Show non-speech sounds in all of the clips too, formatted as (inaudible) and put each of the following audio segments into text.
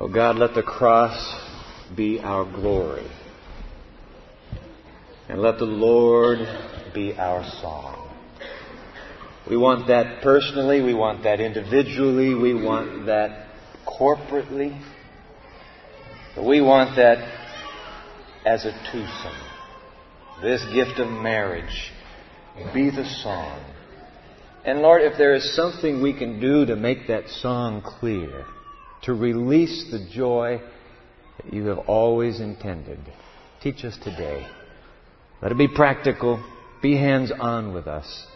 Oh God, let the cross be our glory. And let the Lord be our song. We want that personally, we want that individually, we want that corporately. But we want that as a twosome. This gift of marriage be the song. And Lord, if there is something we can do to make that song clear, to release the joy that you have always intended, teach us today. Let it be practical. Be hands on with us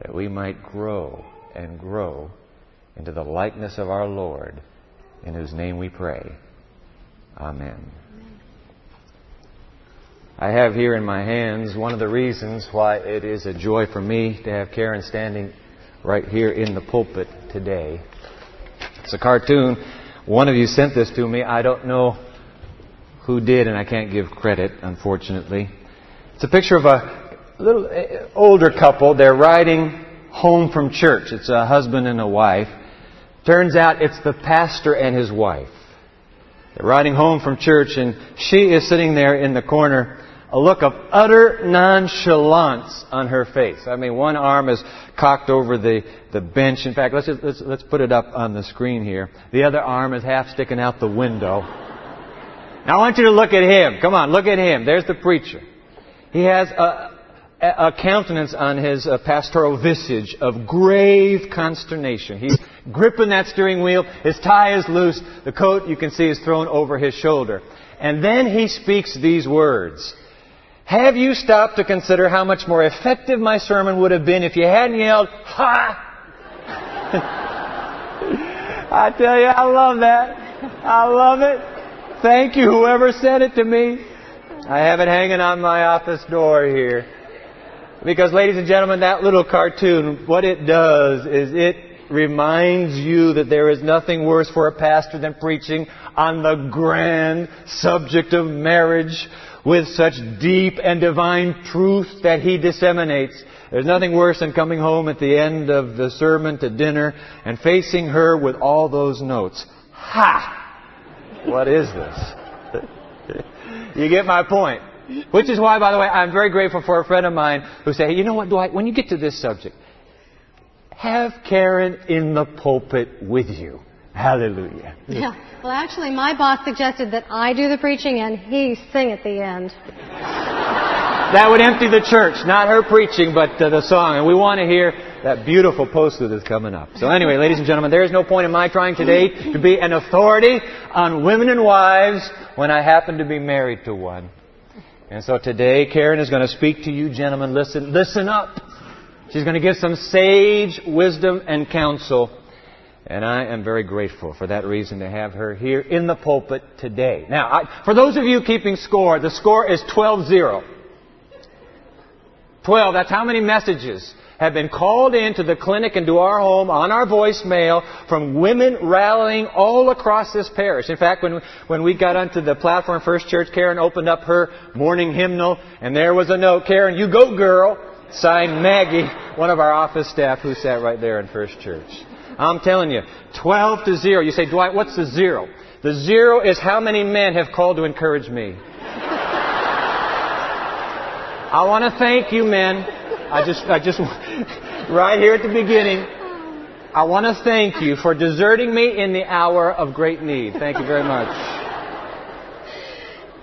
that we might grow and grow into the likeness of our Lord, in whose name we pray. Amen. I have here in my hands one of the reasons why it is a joy for me to have Karen standing right here in the pulpit today. It's a cartoon. One of you sent this to me. I don't know who did, and I can't give credit, unfortunately. It's a picture of a little eh, older couple. They're riding home from church. It's a husband and a wife. Turns out it's the pastor and his wife. They're riding home from church, and she is sitting there in the corner a look of utter nonchalance on her face. I mean, one arm is cocked over the, the bench. In fact, let's, just, let's, let's put it up on the screen here. The other arm is half sticking out the window. Now I want you to look at him. Come on, look at him. There's the preacher. He has a, a countenance on his uh, pastoral visage of grave consternation. He's gripping that steering wheel. His tie is loose. The coat, you can see, is thrown over his shoulder. And then he speaks these words. Have you stopped to consider how much more effective my sermon would have been if you hadn't yelled, Ha! (laughs) I tell you, I love that. I love it. Thank you, whoever sent it to me. I have it hanging on my office door here. Because, ladies and gentlemen, that little cartoon, what it does is it reminds you that there is nothing worse for a pastor than preaching on the grand subject of marriage with such deep and divine truth that he disseminates. There's nothing worse than coming home at the end of the sermon to dinner and facing her with all those notes. Ha! What is this? (laughs) you get my point. Which is why, by the way, I'm very grateful for a friend of mine who said, hey, you know what, Dwight, when you get to this subject, have Karen in the pulpit with you. Hallelujah. Yeah. Well, actually, my boss suggested that I do the preaching and he sing at the end. That would empty the church. Not her preaching, but uh, the song. And we want to hear that beautiful poster that's coming up. So anyway, ladies and gentlemen, there is no point in my trying today to be an authority on women and wives when I happen to be married to one. And so today, Karen is going to speak to you gentlemen. Listen, listen up. She's going to give some sage wisdom and counsel and I am very grateful for that reason to have her here in the pulpit today. Now, I, for those of you keeping score, the score is 12-0. 12, that's how many messages have been called into the clinic and to our home on our voicemail from women rallying all across this parish. In fact, when, when we got onto the platform First Church, Karen opened up her morning hymnal and there was a note, Karen, you go girl, signed Maggie, one of our office staff who sat right there in First Church. I'm telling you, 12 to 0. You say, Dwight, what's the zero? The zero is how many men have called to encourage me. I want to thank you, men. I just, I just, (laughs) right here at the beginning, I want to thank you for deserting me in the hour of great need. Thank you very much.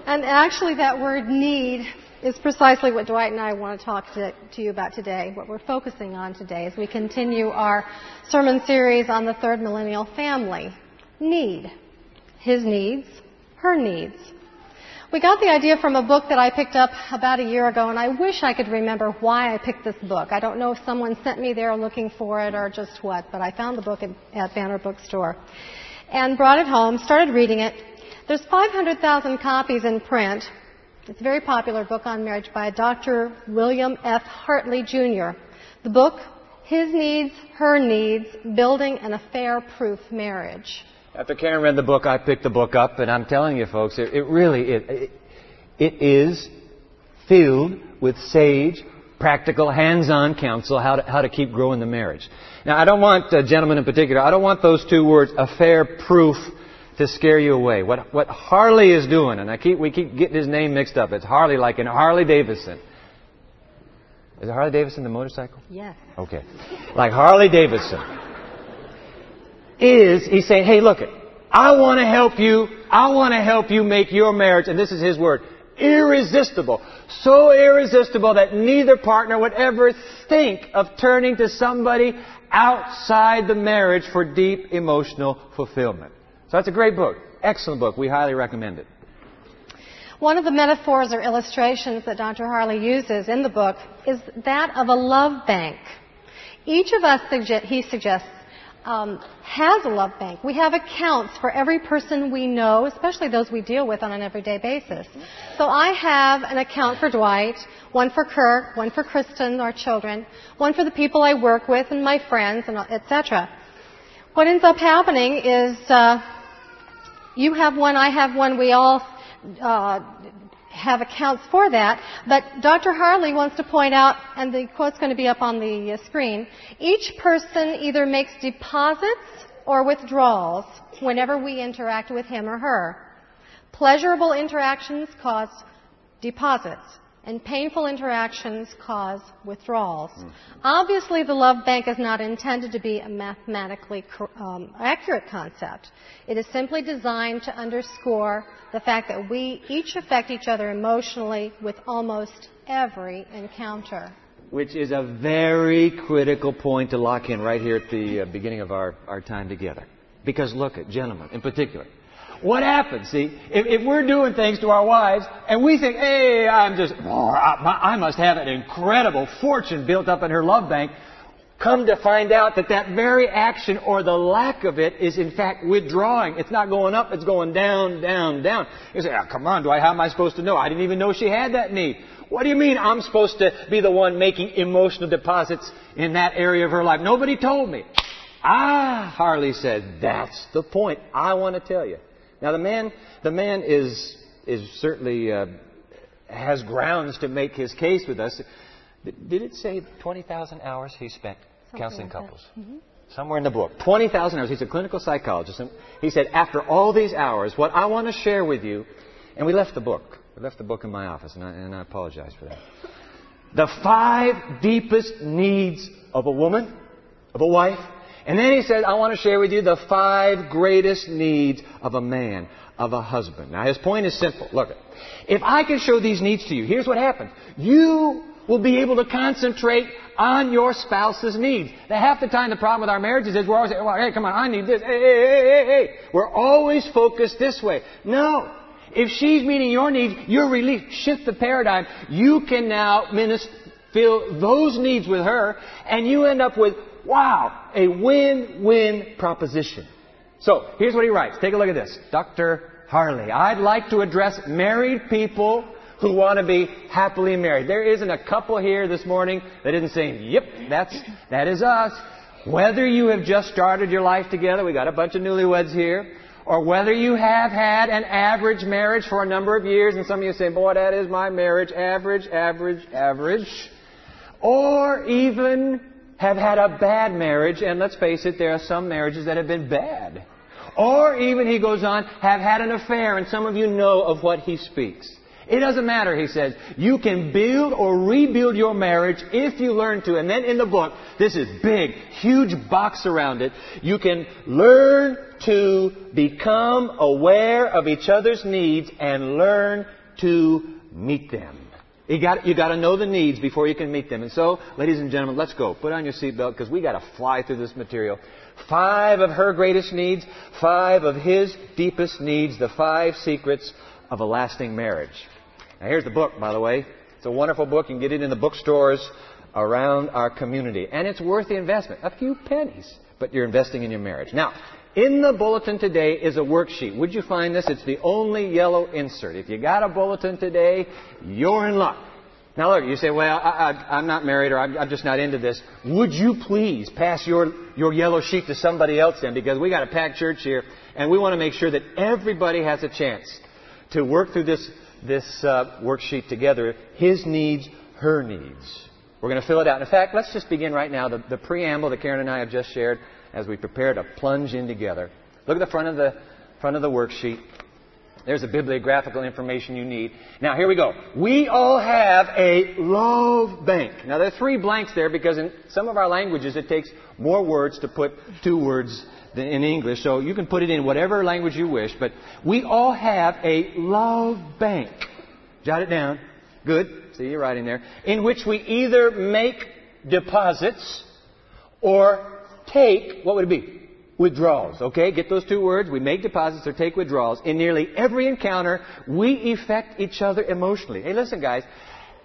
And actually, that word need is precisely what Dwight and I want to talk to, to, you about today, what we're focusing on today as we continue our sermon series on the third millennial family. Need. His needs, her needs. We got the idea from a book that I picked up about a year ago, and I wish I could remember why I picked this book. I don't know if someone sent me there looking for it or just what, but I found the book at, at Banner Bookstore and brought it home, started reading it. There's 500,000 copies in print, it's a very popular book on marriage by Dr. William F. Hartley Jr. The book, His Needs, Her Needs, Building an Affair-Proof Marriage. After Karen read the book, I picked the book up, and I'm telling you folks, it, it really, it, it, it is filled with sage, practical, hands-on counsel how to, how to keep growing the marriage. Now, I don't want, uh, gentlemen in particular, I don't want those two words, affair-proof, to scare you away. What, what Harley is doing, and I keep, we keep getting his name mixed up. It's Harley like in Harley Davidson. Is it Harley Davidson the motorcycle? Yes. Okay. Like Harley Davidson. Is, he's saying, hey, look. I want to help you. I want to help you make your marriage, and this is his word, irresistible. So irresistible that neither partner would ever think of turning to somebody outside the marriage for deep emotional fulfillment. So that's a great book. Excellent book. We highly recommend it. One of the metaphors or illustrations that Dr. Harley uses in the book is that of a love bank. Each of us, he suggests, um, has a love bank. We have accounts for every person we know, especially those we deal with on an everyday basis. So I have an account for Dwight, one for Kirk, one for Kristen, our children, one for the people I work with and my friends, and etc. What ends up happening is uh, you have one, I have one, we all uh, have accounts for that. But Dr. Harley wants to point out, and the quote's going to be up on the uh, screen, each person either makes deposits or withdrawals whenever we interact with him or her. Pleasurable interactions cause deposits and painful interactions cause withdrawals. Mm. Obviously, the love bank is not intended to be a mathematically um, accurate concept. It is simply designed to underscore the fact that we each affect each other emotionally with almost every encounter. Which is a very critical point to lock in right here at the uh, beginning of our, our time together. Because look at gentlemen in particular. What happens? See, if, if, we're doing things to our wives and we think, hey, I'm just, oh, I, I must have an incredible fortune built up in her love bank, come to find out that that very action or the lack of it is in fact withdrawing. It's not going up, it's going down, down, down. You say, oh, come on, Dwight, how am I supposed to know? I didn't even know she had that need. What do you mean I'm supposed to be the one making emotional deposits in that area of her life? Nobody told me. Ah, Harley said, that's the point I want to tell you. Now the man, the man is is certainly uh, has grounds to make his case with us. Did it say 20,000 hours he spent Something counseling like couples? Mm-hmm. Somewhere in the book. 20,000 hours. He's a clinical psychologist. And he said, after all these hours, what I want to share with you, and we left the book. We left the book in my office, and I, and I apologize for that. The five deepest needs of a woman, of a wife, and then he said, I want to share with you the five greatest needs of a man, of a husband. Now his point is simple. Look, if I can show these needs to you, here's what happens. You will be able to concentrate on your spouse's needs. The half the time the problem with our marriages is we're always well, hey, come on, I need this. Hey, hey, hey, hey, hey. We're always focused this way. No. If she's meeting your needs, you're relieved. Shift the paradigm. You can now minister, fill those needs with her, and you end up with Wow, a win-win proposition. So, here's what he writes. Take a look at this. Dr. Harley, I'd like to address married people who want to be happily married. There isn't a couple here this morning that isn't saying, yep, that's, that is us. Whether you have just started your life together, we got a bunch of newlyweds here, or whether you have had an average marriage for a number of years, and some of you say, boy, that is my marriage, average, average, average, or even have had a bad marriage, and let's face it, there are some marriages that have been bad. Or even, he goes on, have had an affair, and some of you know of what he speaks. It doesn't matter, he says. You can build or rebuild your marriage if you learn to. And then in the book, this is big, huge box around it. You can learn to become aware of each other's needs and learn to meet them. You got, you got to know the needs before you can meet them. And so, ladies and gentlemen, let's go. Put on your seatbelt because we got to fly through this material. Five of her greatest needs, five of his deepest needs, the five secrets of a lasting marriage. Now, here's the book, by the way. It's a wonderful book. You can get it in the bookstores around our community. And it's worth the investment. A few pennies. But you're investing in your marriage. Now, in the bulletin today is a worksheet. Would you find this? It's the only yellow insert. If you got a bulletin today, you're in luck. Now look, you say, well, I, am not married or I'm, I'm, just not into this. Would you please pass your, your yellow sheet to somebody else then? Because we got a packed church here and we want to make sure that everybody has a chance to work through this, this uh, worksheet together. His needs, her needs. We're going to fill it out. In fact, let's just begin right now. The, the preamble that Karen and I have just shared as we prepare to plunge in together. Look at the front of the, front of the worksheet. There's the bibliographical information you need. Now, here we go. We all have a love bank. Now, there are three blanks there because in some of our languages it takes more words to put two words than in English. So you can put it in whatever language you wish. But we all have a love bank. Jot it down. Good. See, you're writing there. In which we either make deposits or take, what would it be? withdrawals. Okay, get those two words. We make deposits or take withdrawals. In nearly every encounter, we affect each other emotionally. Hey, listen, guys.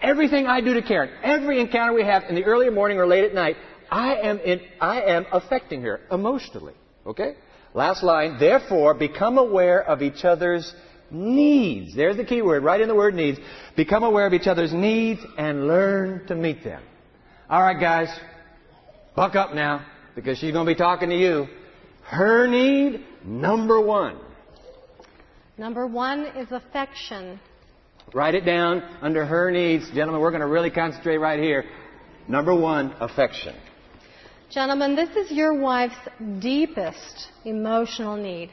Everything I do to Karen, every encounter we have in the early morning or late at night, I am in, I am affecting her emotionally. Okay? Last line. Therefore, become aware of each other's needs. There's the key word, right in the word needs. Become aware of each other's needs and learn to meet them. All right, guys. Buck up now because she's going to be talking to you. Her need, number one. Number one is affection. Write it down under her needs. Gentlemen, we're going to really concentrate right here. Number one, affection. Gentlemen, this is your wife's deepest emotional need.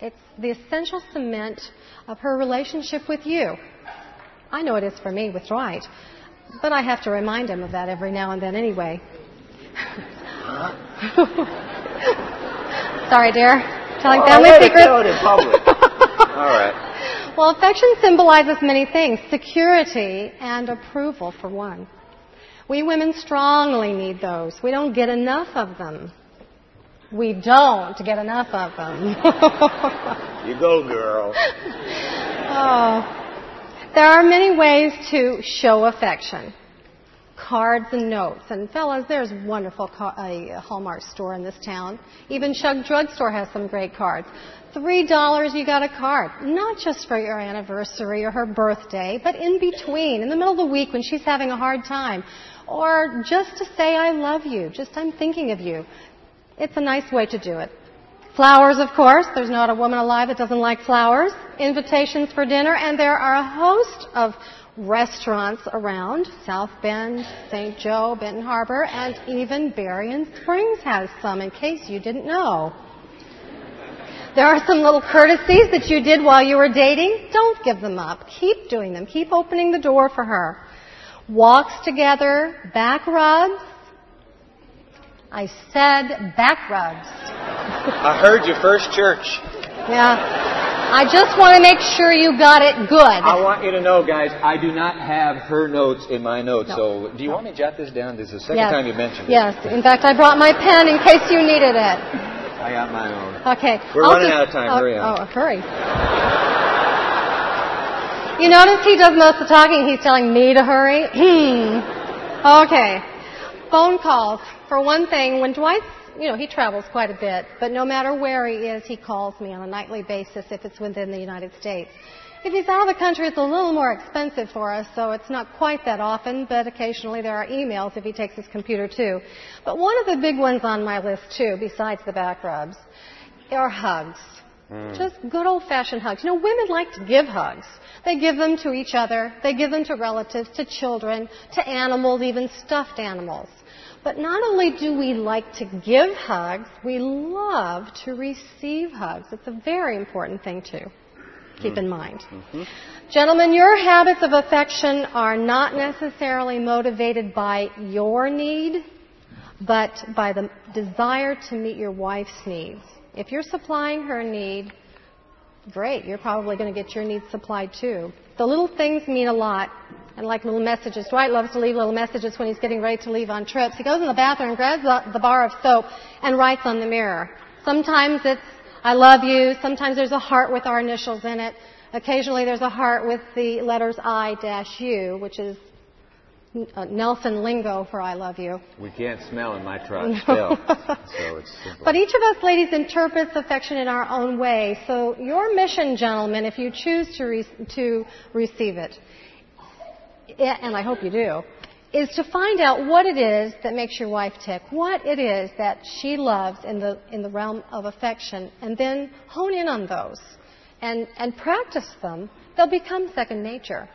It's the essential cement of her relationship with you. I know it is for me with Dwight, but I have to remind him of that every now and then anyway. (laughs) (laughs) Sorry, dear. Telling oh, family secrets. Tell it in public. (laughs) All right. Well, affection symbolizes many things security and approval, for one. We women strongly need those. We don't get enough of them. We don't get enough of them. (laughs) you go, girl. Oh. There are many ways to show affection cards and notes. And fellas, there's wonderful car- a Hallmark store in this town. Even Shug Drug Store has some great cards. Three dollars, you got a card. Not just for your anniversary or her birthday, but in between, in the middle of the week when she's having a hard time. Or just to say, I love you. Just, I'm thinking of you. It's a nice way to do it. Flowers, of course. There's not a woman alive that doesn't like flowers. Invitations for dinner, and there are a host of restaurants around South Bend, St. Joe, Benton Harbor, and even Berrien Springs has some in case you didn't know. There are some little courtesies that you did while you were dating. Don't give them up. Keep doing them. Keep opening the door for her. Walks together, back rubs. I said back rubs. I heard your first church. Yeah. I just want to make sure you got it good. I want you to know, guys, I do not have her notes in my notes. No. So, do you no. want me to jot this down? This is the second yes. time you mentioned it. Yes. In fact, I brought my pen in case you needed it. I got my own. Okay. We're I'll running just, out of time. Oh, hurry up. Oh, hurry. You notice he does most of the talking. He's telling me to hurry. Hmm. okay. Phone calls. For one thing, when Dwight's you know, he travels quite a bit, but no matter where he is, he calls me on a nightly basis if it's within the United States. If he's out of the country, it's a little more expensive for us, so it's not quite that often, but occasionally there are emails if he takes his computer too. But one of the big ones on my list too, besides the back rubs, are hugs. Mm. Just good old fashioned hugs. You know, women like to give hugs. They give them to each other, they give them to relatives, to children, to animals, even stuffed animals. But not only do we like to give hugs, we love to receive hugs. It's a very important thing to keep in mind. Mm-hmm. Gentlemen, your habits of affection are not necessarily motivated by your need, but by the desire to meet your wife's needs. If you're supplying her need, great, you're probably going to get your needs supplied too. The little things mean a lot and like little messages. Dwight loves to leave little messages when he's getting ready to leave on trips. He goes in the bathroom, grabs the, bar of soap, and writes on the mirror. Sometimes it's, I love you. Sometimes there's a heart with our initials in it. Occasionally there's a heart with the letters I-U, which is uh, Nelson lingo for I love you. We can't smell in my truck (laughs) still. so. (laughs) But each of us ladies interprets affection in our own way. So your mission, gentlemen, if you choose to, re- to receive it, and I hope you do, is to find out what it is that makes your wife tick, what it is that she loves in the, in the realm of affection, and then hone in on those and, and practice them. They'll become second nature.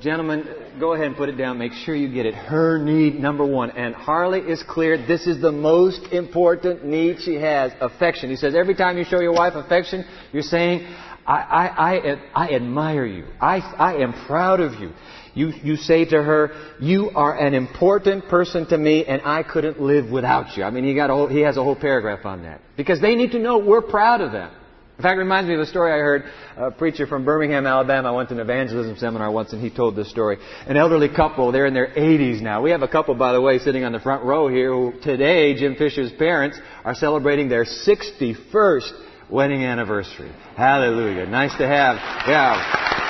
Gentlemen, go ahead and put it down. Make sure you get it. Her need number one. And Harley is clear. This is the most important need she has. Affection. He says every time you show your wife affection, you're saying, I, I, I, I admire you. I, I am proud of you. You, you say to her, you are an important person to me and I couldn't live without you. I mean, he, got whole, he has a whole paragraph on that. Because they need to know we're proud of them. In fact, it reminds me of a story I heard. A preacher from Birmingham, Alabama. I went to an evangelism seminar once and he told this story. An elderly couple, they're in their 80s now. We have a couple, by the way, sitting on the front row here who today, Jim Fisher's parents, are celebrating their 61st wedding anniversary. Hallelujah. Nice to have. Yeah.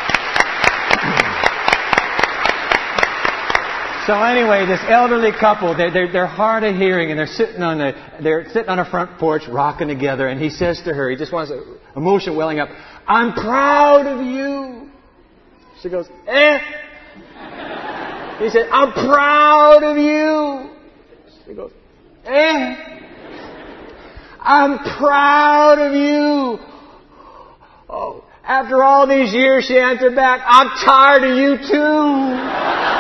So anyway, this elderly couple, they're, they're, they're, hard of hearing and they're sitting on the, they're sitting on a front porch rocking together and he says to her, he just wants emotion welling up, I'm proud of you. She goes, eh. He said, I'm proud of you. She goes, eh. I'm proud of you. Oh, after all these years, she answered back, I'm tired of you too.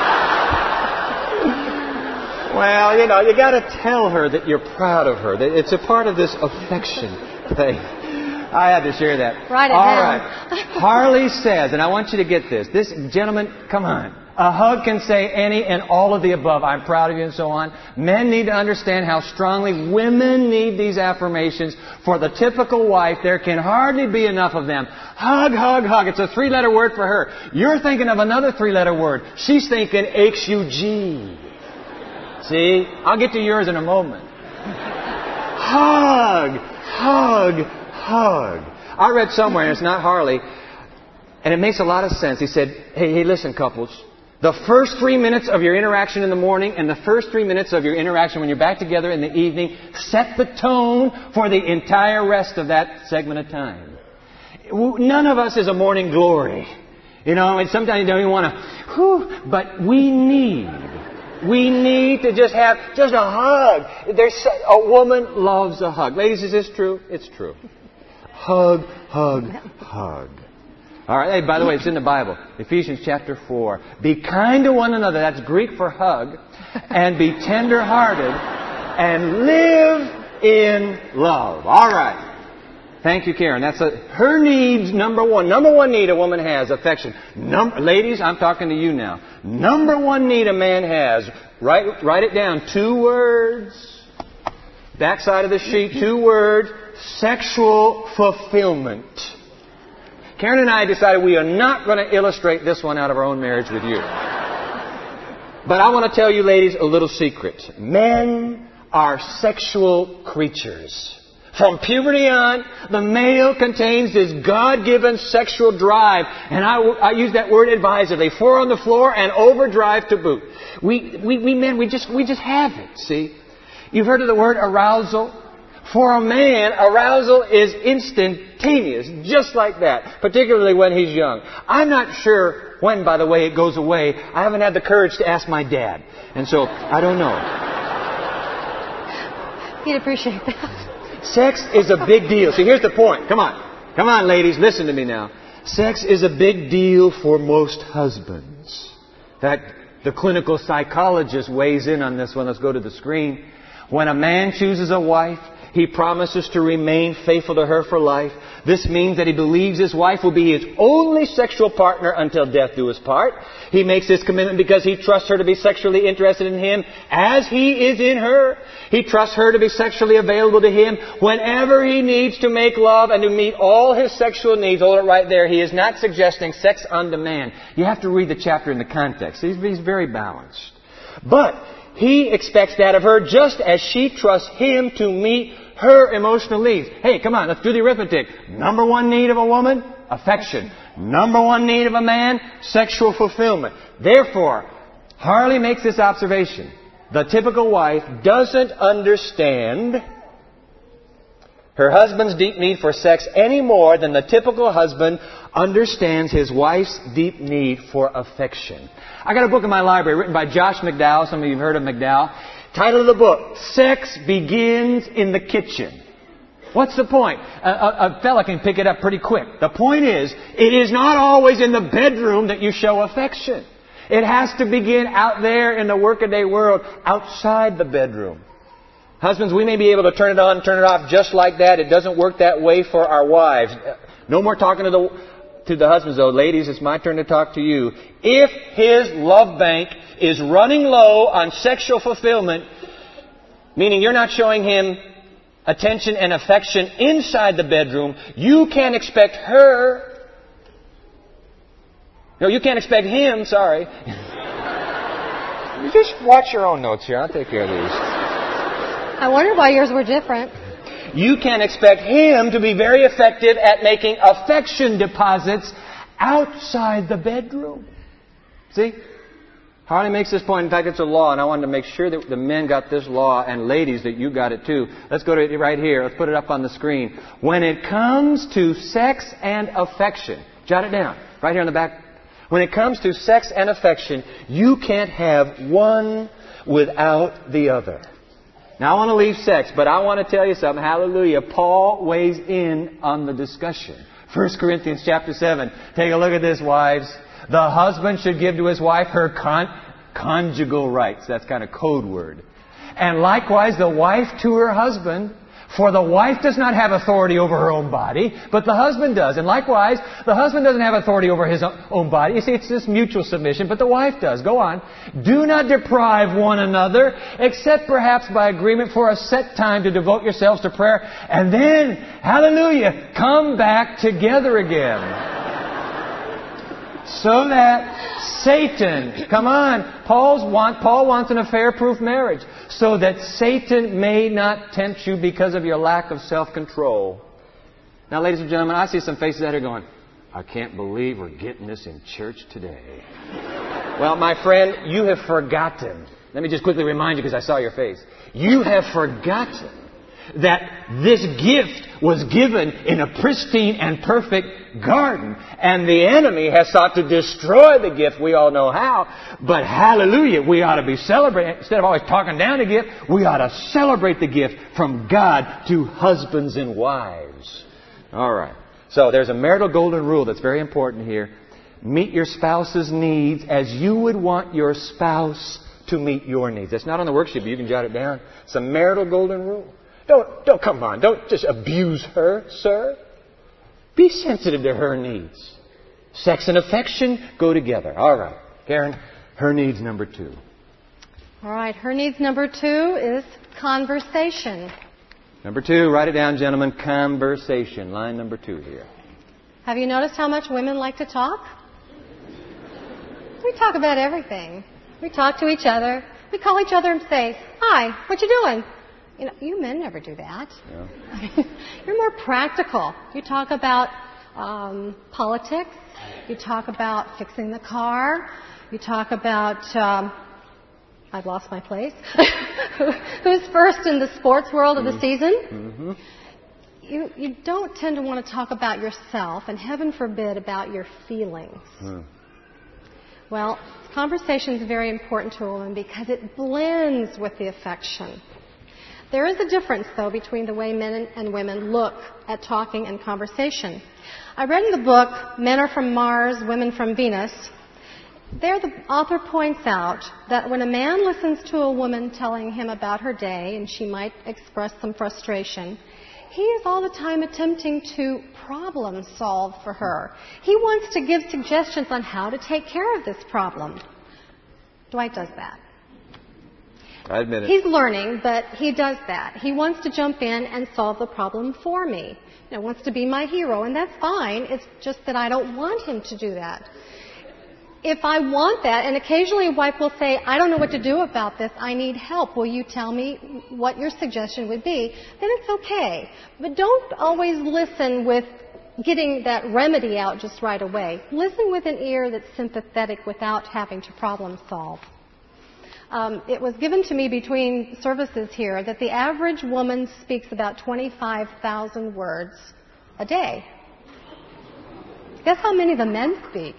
Well, you know, you got to tell her that you're proud of her. It's a part of this affection thing. I had to share that. Right All right. Harley says, and I want you to get this. This gentleman, come on. A hug can say any and all of the above. I'm proud of you and so on. Men need to understand how strongly women need these affirmations. For the typical wife, there can hardly be enough of them. Hug, hug, hug. It's a three letter word for her. You're thinking of another three letter word. She's thinking H-U-G. See? I'll get to yours in a moment. hug, hug, hug. I read somewhere, and it's not Harley, and it makes a lot of sense. He said, hey, hey, listen, couples. The first three minutes of your interaction in the morning and the first three minutes of your interaction when you're back together in the evening set the tone for the entire rest of that segment of time. None of us is a morning glory. You know, and sometimes you don't even want to, whew, but we need we need to just have just a hug. There's a woman loves a hug. Ladies, is this true? It's true. Hug, hug, hug. All right. Hey, by the way, it's in the Bible. Ephesians chapter 4. Be kind to one another. That's Greek for hug. And be tender-hearted. And live in love. All right. Thank you, Karen. That's a, her needs, number one. Number one need a woman has, affection. Num- ladies, I'm talking to you now. Number one need a man has, write, write it down. Two words. Backside of the sheet, two words. Sexual fulfillment. Karen and I decided we are not going to illustrate this one out of our own marriage with you. But I want to tell you, ladies, a little secret. Men are sexual creatures. From puberty on, the male contains this God-given sexual drive, and I, I use that word advisedly, four on the floor and overdrive to boot. We, we, we men, we just, we just have it, see? You've heard of the word arousal? For a man, arousal is instantaneous, just like that, particularly when he's young. I'm not sure when, by the way, it goes away. I haven't had the courage to ask my dad, and so I don't know. He'd appreciate that. Sex is a big deal. See, here's the point. Come on. Come on, ladies, listen to me now. Sex is a big deal for most husbands. In fact, the clinical psychologist weighs in on this one. Let's go to the screen. When a man chooses a wife, he promises to remain faithful to her for life. This means that he believes his wife will be his only sexual partner until death do us part. He makes this commitment because he trusts her to be sexually interested in him as he is in her. He trusts her to be sexually available to him whenever he needs to make love and to meet all his sexual needs. Hold it right there. He is not suggesting sex on demand. You have to read the chapter in the context. He's, he's very balanced. But he expects that of her just as she trusts him to meet her emotional needs. Hey, come on, let's do the arithmetic. Number one need of a woman? Affection. Number one need of a man? Sexual fulfillment. Therefore, Harley makes this observation. The typical wife doesn't understand her husband's deep need for sex any more than the typical husband understands his wife's deep need for affection. I got a book in my library written by Josh McDowell. Some of you have heard of McDowell. Title of the book, Sex Begins in the Kitchen. What's the point? A, a, a, fella can pick it up pretty quick. The point is, it is not always in the bedroom that you show affection. It has to begin out there in the workaday world, outside the bedroom. Husbands, we may be able to turn it on, turn it off just like that. It doesn't work that way for our wives. No more talking to the, to the husbands though. Ladies, it's my turn to talk to you. If his love bank is running low on sexual fulfillment, meaning you're not showing him attention and affection inside the bedroom, you can't expect her no, you can't expect him, sorry. you just watch your own notes here. I'll take care of these. I wonder why yours were different. You can't expect him to be very effective at making affection deposits outside the bedroom. See? Harley makes this point. In fact, it's a law, and I wanted to make sure that the men got this law, and ladies, that you got it too. Let's go to it right here. Let's put it up on the screen. When it comes to sex and affection, jot it down. Right here on the back when it comes to sex and affection, you can't have one without the other. Now I want to leave sex, but I want to tell you something. Hallelujah. Paul weighs in on the discussion. 1 Corinthians chapter 7. Take a look at this, wives. The husband should give to his wife her con- conjugal rights. That's kind of code word. And likewise, the wife to her husband for the wife does not have authority over her own body, but the husband does. And likewise, the husband doesn't have authority over his own body. You see, it's this mutual submission, but the wife does. Go on. Do not deprive one another, except perhaps by agreement for a set time to devote yourselves to prayer, and then, hallelujah, come back together again. So that Satan, come on, Paul's want, Paul wants an affair-proof marriage so that Satan may not tempt you because of your lack of self-control. Now, ladies and gentlemen, I see some faces out here going, I can't believe we're getting this in church today. well, my friend, you have forgotten. Let me just quickly remind you because I saw your face. You have forgotten that this gift was given in a pristine and perfect garden. And the enemy has sought to destroy the gift. We all know how. But hallelujah, we ought to be celebrating. Instead of always talking down the gift, we ought to celebrate the gift from God to husbands and wives. All right. So there's a marital golden rule that's very important here. Meet your spouse's needs as you would want your spouse to meet your needs. That's not on the worksheet, but you can jot it down. It's a marital golden rule. Don't, don't, come on, don't just abuse her, sir. Be sensitive to her needs. Sex and affection go together. All right. Karen, her needs number two. All right, her needs number two is conversation. Number two, write it down, gentlemen. Conversation. Line number two here. Have you noticed how much women like to talk? We talk about everything. We talk to each other. We call each other and say, Hi, what you doing? You know, you men never do that. Yeah. (laughs) You're more practical. You talk about um, politics. You talk about fixing the car. You talk about. Um, I've lost my place. (laughs) Who's first in the sports world of the mm-hmm. season? Mm-hmm. You, you don't tend to want to talk about yourself, and heaven forbid about your feelings. Mm. Well, conversation is very important to a woman because it blends with the affection. There is a difference, though, between the way men and women look at talking and conversation. I read in the book, Men Are From Mars, Women From Venus. There, the author points out that when a man listens to a woman telling him about her day, and she might express some frustration, he is all the time attempting to problem solve for her. He wants to give suggestions on how to take care of this problem. Dwight does that. I admit it. He's learning, but he does that. He wants to jump in and solve the problem for me. He wants to be my hero, and that's fine. It's just that I don't want him to do that. If I want that, and occasionally a wife will say, I don't know what to do about this, I need help, will you tell me what your suggestion would be? Then it's okay. But don't always listen with getting that remedy out just right away. Listen with an ear that's sympathetic without having to problem solve. Um, it was given to me between services here that the average woman speaks about 25,000 words a day. Guess how many the men speak?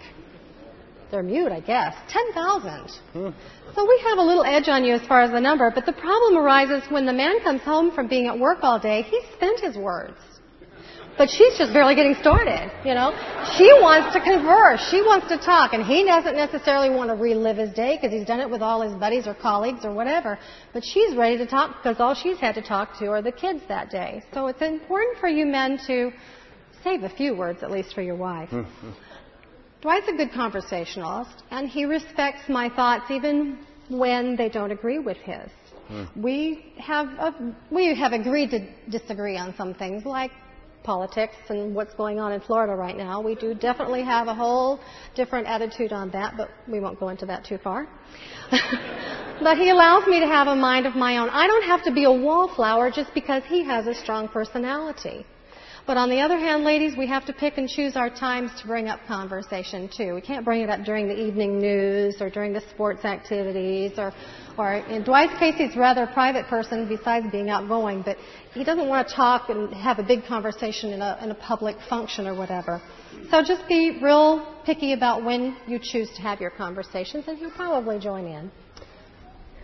They're mute, I guess. 10,000. Hmm. So we have a little edge on you as far as the number, but the problem arises when the man comes home from being at work all day, he's spent his words. But she's just barely getting started, you know. She wants to converse. She wants to talk. And he doesn't necessarily want to relive his day because he's done it with all his buddies or colleagues or whatever. But she's ready to talk because all she's had to talk to are the kids that day. So it's important for you men to save a few words at least for your wife. (laughs) Dwight's a good conversationalist, and he respects my thoughts even when they don't agree with his. Mm. We have a, we have agreed to disagree on some things like politics and what's going on in Florida right now. We do definitely have a whole different attitude on that, but we won't go into that too far. (laughs) but he allows me to have a mind of my own. I don't have to be a wallflower just because he has a strong personality. But on the other hand, ladies, we have to pick and choose our times to bring up conversation too. We can't bring it up during the evening news or during the sports activities or, or in Dwight's case, he's rather a private person besides being outgoing, but he doesn't want to talk and have a big conversation in a, in a public function or whatever. So just be real picky about when you choose to have your conversations and he'll probably join in.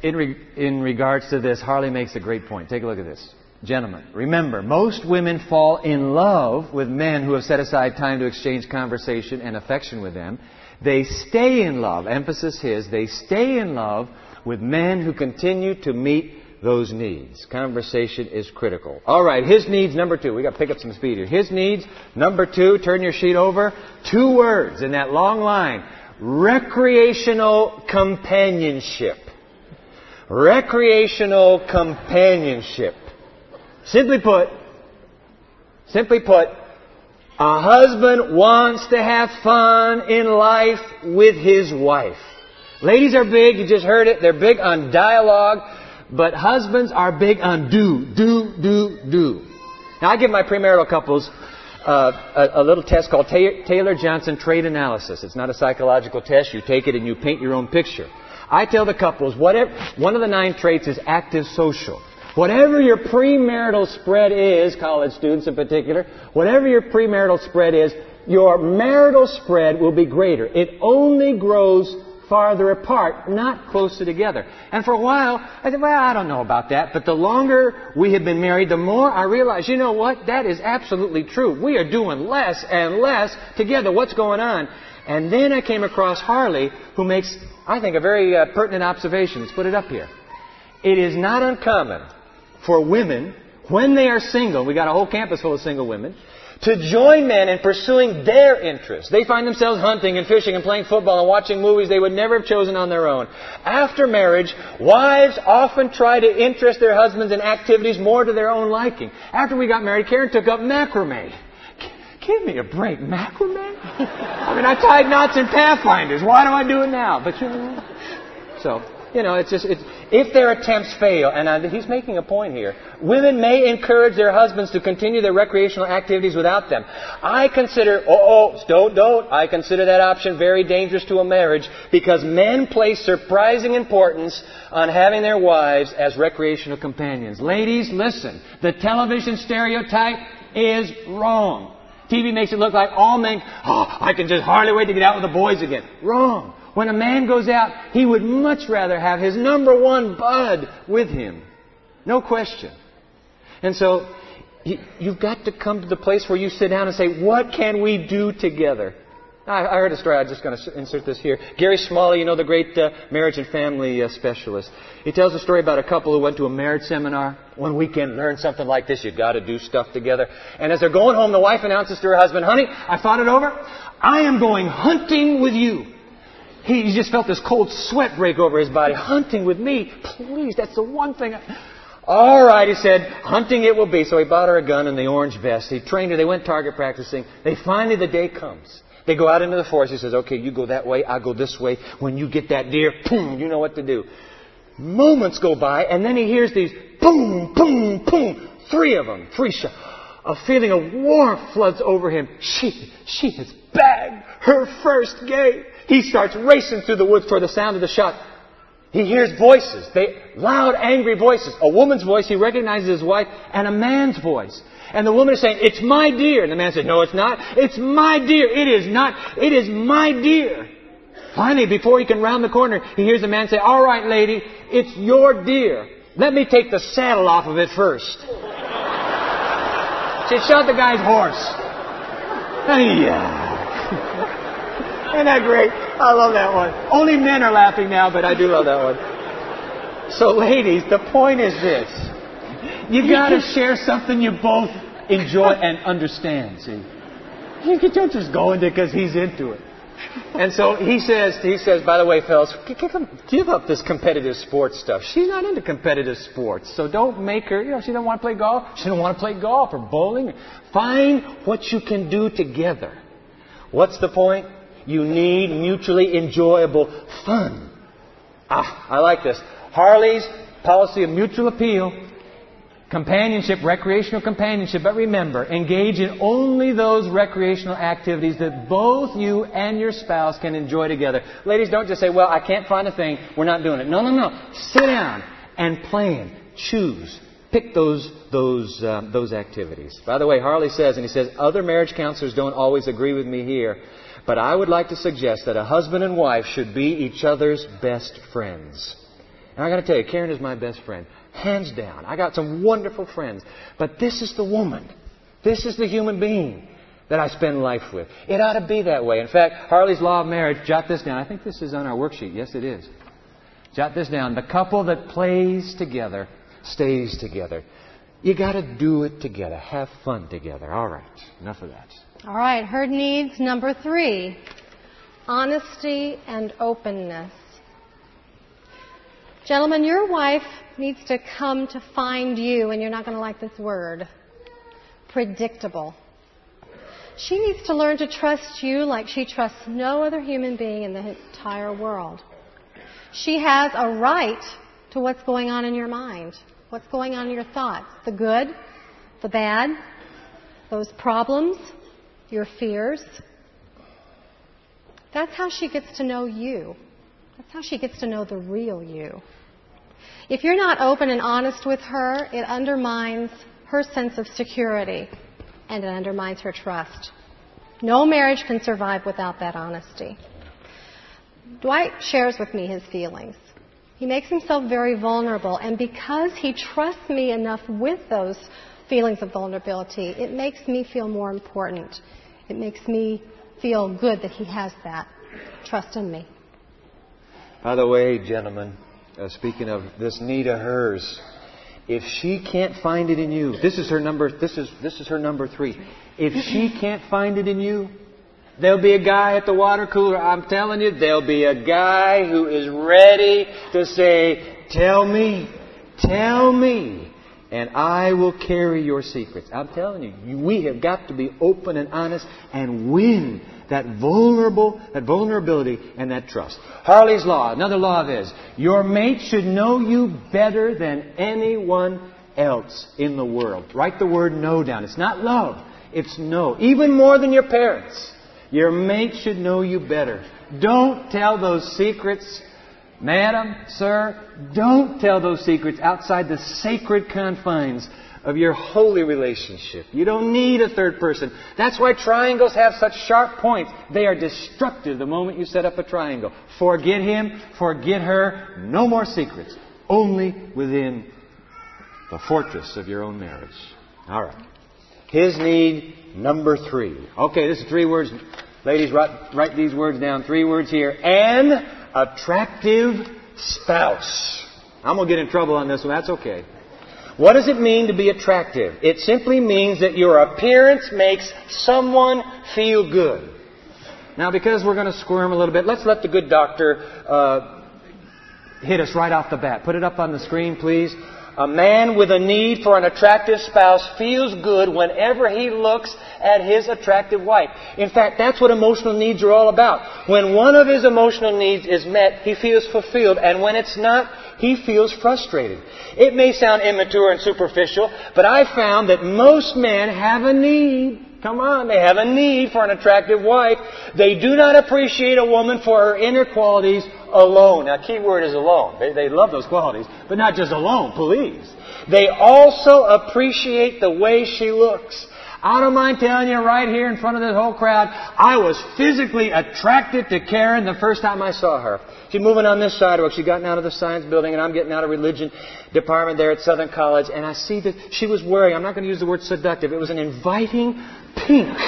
In, re- in regards to this, Harley makes a great point. Take a look at this. Gentlemen, remember, most women fall in love with men who have set aside time to exchange conversation and affection with them. They stay in love, emphasis his, they stay in love with men who continue to meet those needs. Conversation is critical. All right, his needs, number two. We've got to pick up some speed here. His needs, number two, turn your sheet over. Two words in that long line. Recreational companionship. Recreational companionship. Simply put, simply put, a husband wants to have fun in life with his wife. Ladies are big, you just heard it, they're big on dialogue, but husbands are big on do, do, do, do. Now I give my premarital couples uh, a, a, little test called Taylor Johnson Trait Analysis. It's not a psychological test. You take it and you paint your own picture. I tell the couples, whatever, one of the nine traits is active social. Whatever your premarital spread is, college students in particular, whatever your premarital spread is, your marital spread will be greater. It only grows farther apart, not closer together. And for a while, I said, well, I don't know about that. But the longer we have been married, the more I realize, you know what? That is absolutely true. We are doing less and less together. What's going on? And then I came across Harley, who makes, I think, a very uh, pertinent observation. Let's put it up here. It is not uncommon for women, when they are single, we got a whole campus full of single women, to join men in pursuing their interests. They find themselves hunting and fishing and playing football and watching movies they would never have chosen on their own. After marriage, wives often try to interest their husbands in activities more to their own liking. After we got married, Karen took up macrame. Give me a break, macrame? (laughs) I mean, I tied knots in Pathfinders. Why do I do it now? But you know, so you know, it's just, it's, if their attempts fail, and I, he's making a point here, women may encourage their husbands to continue their recreational activities without them. I consider, oh, oh, don't, don't, I consider that option very dangerous to a marriage because men place surprising importance on having their wives as recreational companions. Ladies, listen, the television stereotype is wrong. TV makes it look like all men, oh, I can just hardly wait to get out with the boys again. Wrong. When a man goes out, he would much rather have his number one bud with him. No question. And so, you've got to come to the place where you sit down and say, what can we do together? I, heard a story. I'm just going to insert this here. Gary Smalley, you know, the great uh, marriage and family uh, specialist. He tells a story about a couple who went to a marriage seminar one weekend, learned something like this. You've got to do stuff together. And as they're going home, the wife announces to her husband, honey, I thought it over. I am going hunting with you. He just felt this cold sweat break over his body. Hunting with me? Please, that's the one thing. I... All right, he said, hunting it will be. So he bought her a gun and the orange vest. He trained her. They went target practicing. They finally, the day comes. They go out into the forest. He says, okay, you go that way, I'll go this way. When you get that deer, boom, you know what to do. Moments go by, and then he hears these boom, boom, boom. Three of them, three shots. A feeling of warmth floods over him. She, she has bagged her first game. He starts racing through the woods for the sound of the shot. He hears voices, they, loud, angry voices. A woman's voice, he recognizes his wife, and a man's voice. And the woman is saying, It's my deer. And the man says, No, it's not. It's my deer. It is not. It is my deer. Finally, before he can round the corner, he hears the man say, All right, lady, it's your deer. Let me take the saddle off of it first. She shot the guy's horse. Yeah. Isn't that great? I love that one. Only men are laughing now, but I do love that one. So, ladies, the point is this. You gotta share something you both enjoy and understand, see? You don't just go into it because he's into it. And so he says, he says, by the way, fellas, give up this competitive sports stuff. She's not into competitive sports, so don't make her, you know, she doesn't want to play golf. She doesn't want to play golf or bowling. Find what you can do together. What's the point? You need mutually enjoyable fun. Ah, I like this. Harley's policy of mutual appeal Companionship, recreational companionship, but remember, engage in only those recreational activities that both you and your spouse can enjoy together. Ladies, don't just say, well, I can't find a thing, we're not doing it. No, no, no. Sit down and plan. Choose. Pick those, those, um, those activities. By the way, Harley says, and he says, other marriage counselors don't always agree with me here, but I would like to suggest that a husband and wife should be each other's best friends. And I got to tell you, Karen is my best friend. Hands down. I got some wonderful friends. But this is the woman. This is the human being that I spend life with. It ought to be that way. In fact, Harley's Law of Marriage, jot this down. I think this is on our worksheet. Yes, it is. Jot this down. The couple that plays together stays together. You got to do it together. Have fun together. All right. Enough of that. All right. Herd needs number three honesty and openness. Gentlemen, your wife needs to come to find you, and you're not going to like this word predictable. She needs to learn to trust you like she trusts no other human being in the entire world. She has a right to what's going on in your mind, what's going on in your thoughts, the good, the bad, those problems, your fears. That's how she gets to know you. That's how she gets to know the real you. If you're not open and honest with her, it undermines her sense of security and it undermines her trust. No marriage can survive without that honesty. Dwight shares with me his feelings. He makes himself very vulnerable, and because he trusts me enough with those feelings of vulnerability, it makes me feel more important. It makes me feel good that he has that trust in me. By the way, gentlemen, uh, speaking of this need of hers, if she can't find it in you, this is her number. This is this is her number three. If she (laughs) can't find it in you, there'll be a guy at the water cooler. I'm telling you, there'll be a guy who is ready to say, "Tell me, tell me." And I will carry your secrets. I'm telling you, we have got to be open and honest and win that vulnerable, that vulnerability and that trust. Harley's law, another law of his. Your mate should know you better than anyone else in the world. Write the word know down. It's not love, it's know. Even more than your parents. Your mate should know you better. Don't tell those secrets Madam, sir, don't tell those secrets outside the sacred confines of your holy relationship. You don't need a third person. That's why triangles have such sharp points. They are destructive the moment you set up a triangle. Forget him, forget her, no more secrets. Only within the fortress of your own marriage. All right. His need number three. Okay, this is three words. Ladies, write, write these words down. Three words here. An attractive spouse. I'm going to get in trouble on this one. That's okay. What does it mean to be attractive? It simply means that your appearance makes someone feel good. Now, because we're going to squirm a little bit, let's let the good doctor uh, hit us right off the bat. Put it up on the screen, please. A man with a need for an attractive spouse feels good whenever he looks at his attractive wife. In fact, that's what emotional needs are all about. When one of his emotional needs is met, he feels fulfilled, and when it's not, he feels frustrated. It may sound immature and superficial, but I found that most men have a need. Come on, they have a need for an attractive wife. They do not appreciate a woman for her inner qualities alone. Now, key word is alone. They, they love those qualities, but not just alone, please. They also appreciate the way she looks. I don't mind telling you right here in front of this whole crowd, I was physically attracted to Karen the first time I saw her. She's moving on this sidewalk. She'd gotten out of the science building, and I'm getting out of religion department there at Southern College, and I see that she was wearing, I'm not going to use the word seductive, it was an inviting pink. (laughs)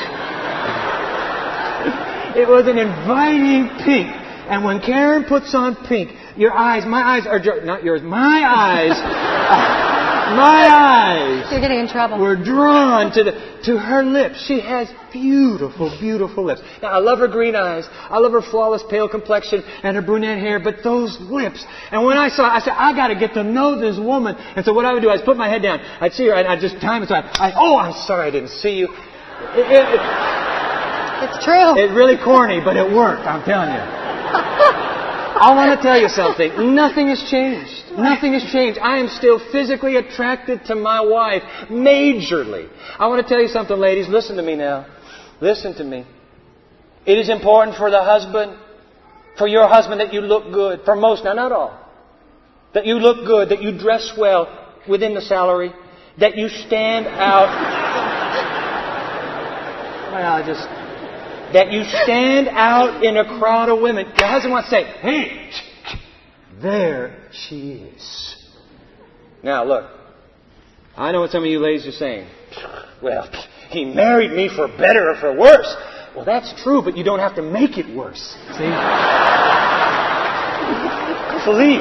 it was an inviting pink. And when Karen puts on pink, your eyes, my eyes are, not yours, my eyes. (laughs) My eyes. You're getting in trouble. Were drawn to the to her lips. She has beautiful, beautiful lips. Now I love her green eyes. I love her flawless pale complexion and her brunette hair. But those lips. And when I saw, I said, I got to get to know this woman. And so what I would do, I'd put my head down. I'd see her, and I'd just time it. So I, oh, I'm sorry, I didn't see you. It, it, it, it's true. It's really corny, but it worked. I'm telling you. (laughs) I want to tell you something. Nothing has changed. Nothing has changed. I am still physically attracted to my wife, majorly. I want to tell you something, ladies. Listen to me now. Listen to me. It is important for the husband, for your husband, that you look good. For most, now not all. That you look good, that you dress well within the salary, that you stand out. well, I just that you stand out in a crowd of women. Your husband wants to say, hey, there she is. Now, look, I know what some of you ladies are saying. Well, he married me for better or for worse. Well, that's true, but you don't have to make it worse. See? (laughs) Please.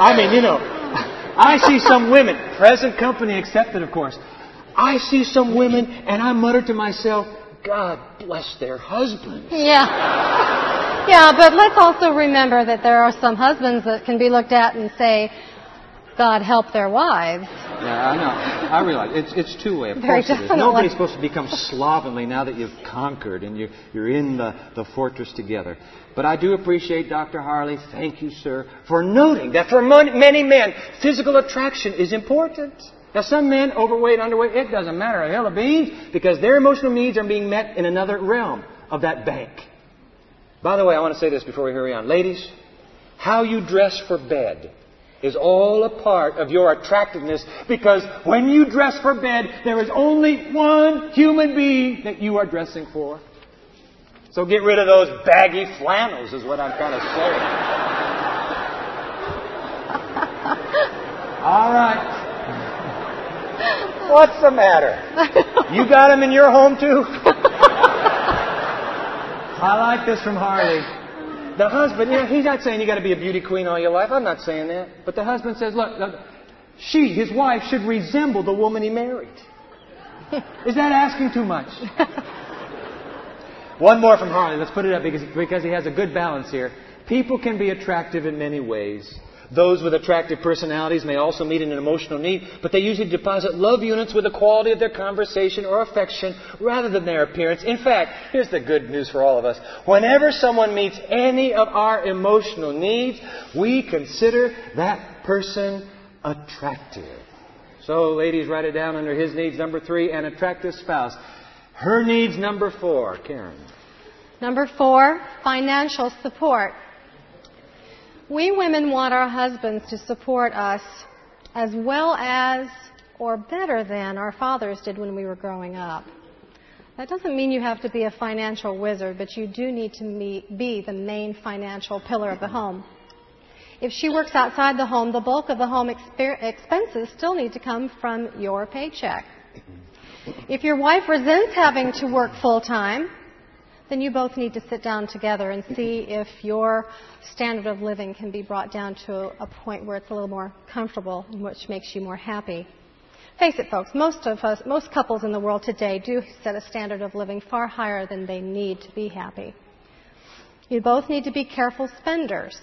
I mean, you know, (laughs) I see some women, present company accepted, of course. I see some women, and I mutter to myself, God bless their husbands. Yeah. Yeah, but let's also remember that there are some husbands that can be looked at and say, God help their wives. Yeah, I know. I realize it's it's two way. Of Very course definitely. it is. Nobody's supposed to become slovenly now that you've conquered and you're you're in the, the fortress together. But I do appreciate Dr. Harley. Thank you, sir, for noting that for many men, physical attraction is important. Now, some men, overweight, underweight, it doesn't matter a hill of beans because their emotional needs are being met in another realm of that bank. By the way, I want to say this before we hurry on. Ladies, how you dress for bed is all a part of your attractiveness because when you dress for bed, there is only one human being that you are dressing for. So get rid of those baggy flannels, is what I'm kind of saying. all right. What's the matter? (laughs) You got him in your home too? I like this from Harley. The husband, you know, he's not saying you got to be a beauty queen all your life. I'm not saying that. But the husband says, look, she, his wife, should resemble the woman he married. (laughs) Is that asking too much? (laughs) One more from Harley. Let's put it up because, because he has a good balance here. People can be attractive in many ways. Those with attractive personalities may also meet an emotional need, but they usually deposit love units with the quality of their conversation or affection rather than their appearance. In fact, here's the good news for all of us. Whenever someone meets any of our emotional needs, we consider that person attractive. So, ladies, write it down under his needs number three, an attractive spouse. Her needs number four, Karen. Number four, financial support. We women want our husbands to support us as well as or better than our fathers did when we were growing up. That doesn't mean you have to be a financial wizard, but you do need to be the main financial pillar of the home. If she works outside the home, the bulk of the home expenses still need to come from your paycheck. If your wife resents having to work full time, then you both need to sit down together and see if your standard of living can be brought down to a point where it's a little more comfortable, which makes you more happy. Face it, folks, most of us, most couples in the world today do set a standard of living far higher than they need to be happy. You both need to be careful spenders.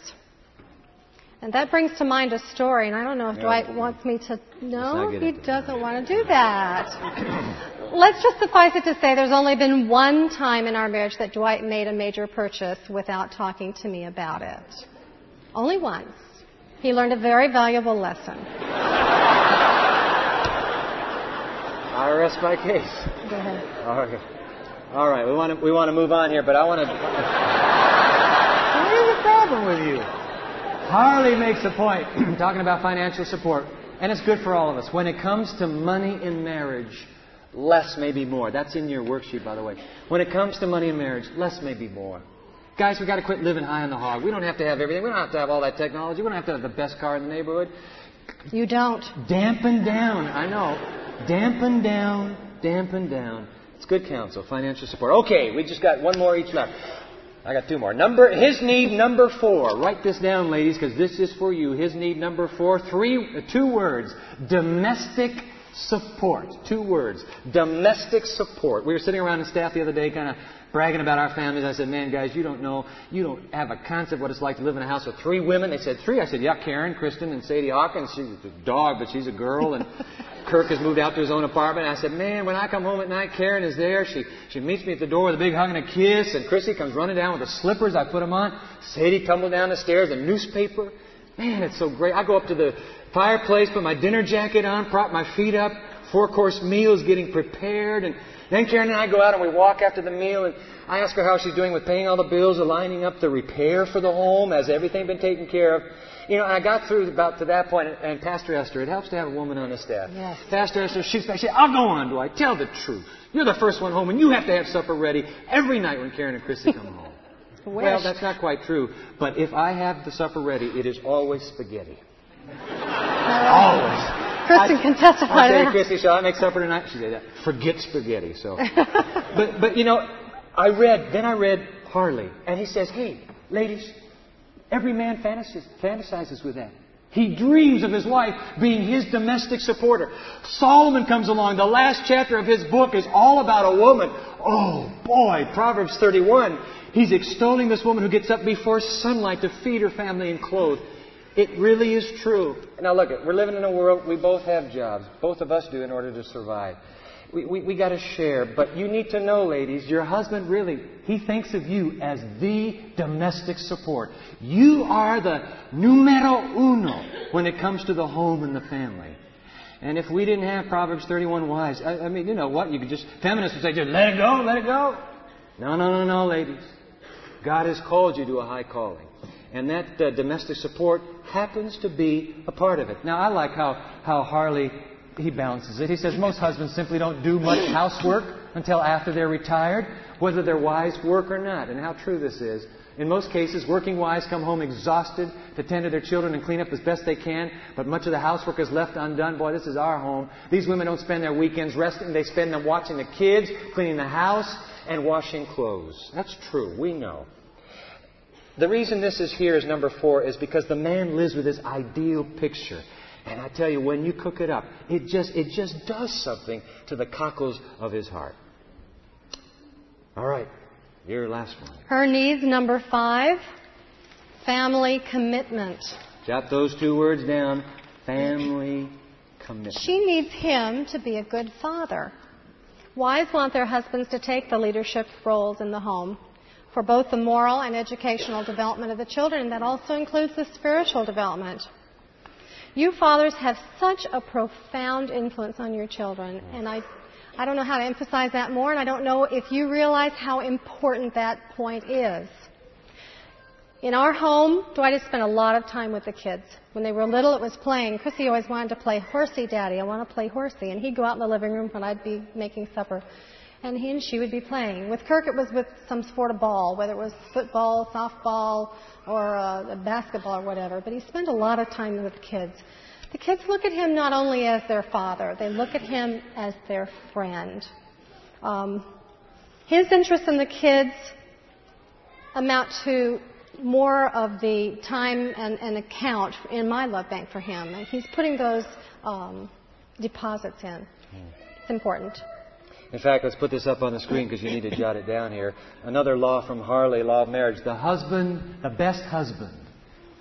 And that brings to mind a story, and I don't know if Dwight wants me to. No, he doesn't want to do that. Let's just suffice it to say there's only been one time in our marriage that Dwight made a major purchase without talking to me about it. Only once. He learned a very valuable lesson. I rest my case. Go ahead. All right. All right. We want to we want to move on here, but I want to. what is the problem with you? Harley makes a point (clears throat) talking about financial support, and it's good for all of us. When it comes to money in marriage, less may be more. That's in your worksheet, by the way. When it comes to money in marriage, less may be more. Guys, we've got to quit living high on the hog. We don't have to have everything. We don't have to have all that technology. We don't have to have the best car in the neighborhood. You don't. Dampen down. I know. Dampen down. Dampen down. It's good counsel, financial support. Okay, we just got one more each left. I got two more. Number his need number four. Write this down, ladies, because this is for you. His need number four. Three, two words. Domestic support. Two words. Domestic support. We were sitting around in staff the other day, kind of bragging about our families. I said, man, guys, you don't know, you don't have a concept what it's like to live in a house with three women. They said, three? I said, yeah, Karen, Kristen, and Sadie Hawkins. She's a dog, but she's a girl. And (laughs) Kirk has moved out to his own apartment. I said, man, when I come home at night, Karen is there. She, she meets me at the door with a big hug and a kiss. And Chrissy comes running down with the slippers. I put them on. Sadie tumbled down the stairs, a newspaper. Man, it's so great. I go up to the fireplace, put my dinner jacket on, prop my feet up. Four course meal is getting prepared. And then Karen and I go out and we walk after the meal. And I ask her how she's doing with paying all the bills, lining up the repair for the home. Has everything been taken care of? You know, I got through about to that point, and Pastor Esther, it helps to have a woman on the staff. Yes. Pastor Esther, she's she, I'll go on, do I? Tell the truth. You're the first one home, and you have to have supper ready every night when Karen and Christy come home. (laughs) well, that's not quite true. But if I have the supper ready, it is always spaghetti. Kristen can testify I to say, that. Christy, shall I make supper tonight? She said, that. forget spaghetti. So, (laughs) but but you know, I read then I read Harley, and he says, hey, ladies, every man fantasizes, fantasizes with that. He dreams of his wife being his domestic supporter. Solomon comes along. The last chapter of his book is all about a woman. Oh boy, Proverbs 31. He's extolling this woman who gets up before sunlight to feed her family and clothe. It really is true. Now look, we're living in a world, we both have jobs. Both of us do in order to survive. We, we, we got to share. But you need to know, ladies, your husband really, he thinks of you as the domestic support. You are the numero uno when it comes to the home and the family. And if we didn't have Proverbs 31 wives, I, I mean, you know what? You could just, feminists would say, just let it go, let it go. No, no, no, no, ladies. God has called you to a high calling. And that uh, domestic support happens to be a part of it. Now, I like how, how Harley, he balances it. He says most husbands simply don't do much (clears throat) housework until after they're retired, whether their wives work or not. And how true this is. In most cases, working wives come home exhausted to tend to their children and clean up as best they can, but much of the housework is left undone. Boy, this is our home. These women don't spend their weekends resting, they spend them watching the kids, cleaning the house, and washing clothes. That's true. We know. The reason this is here is number four is because the man lives with his ideal picture. And I tell you, when you cook it up, it just, it just does something to the cockles of his heart. All right, your last one. Her needs number five, family commitment. Jot those two words down. Family commitment. She needs him to be a good father. Wives want their husbands to take the leadership roles in the home for both the moral and educational development of the children. That also includes the spiritual development. You fathers have such a profound influence on your children, and I, I don't know how to emphasize that more, and I don't know if you realize how important that point is. In our home, Dwight has spent a lot of time with the kids. When they were little, it was playing. Chrissy always wanted to play horsey, Daddy. I want to play horsey. And he'd go out in the living room when I'd be making supper. And he and she would be playing. With Kirk, it was with some sport of ball, whether it was football, softball, or uh, basketball or whatever. But he spent a lot of time with kids. The kids look at him not only as their father, they look at him as their friend. Um, his interest in the kids amount to more of the time and, and account in my love bank for him. And he's putting those um, deposits in. It's important. In fact, let's put this up on the screen because you need to jot it down here. Another law from Harley, law of marriage. The husband, the best husband,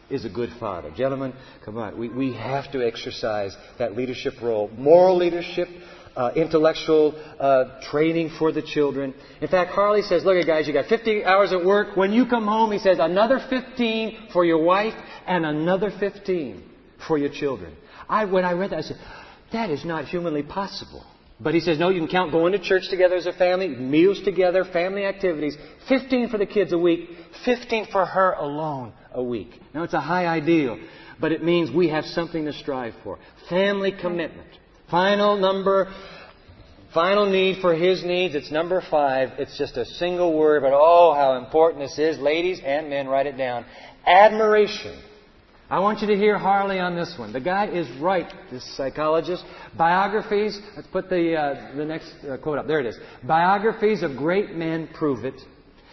is a good father. Gentlemen, come on. We, we have to exercise that leadership role. Moral leadership, uh, intellectual uh, training for the children. In fact, Harley says, look, at guys, you got 50 hours at work. When you come home, he says, another 15 for your wife and another 15 for your children. I, when I read that, I said, that is not humanly possible. But he says, no, you can count going to church together as a family, meals together, family activities. 15 for the kids a week, 15 for her alone a week. Now, it's a high ideal, but it means we have something to strive for. Family commitment. Final number Final need for his needs, it's number five. It's just a single word, but oh, how important this is. Ladies and men, write it down. Admiration. I want you to hear Harley on this one. The guy is right, this psychologist. Biographies, let's put the, uh, the next uh, quote up. There it is. Biographies of great men prove it,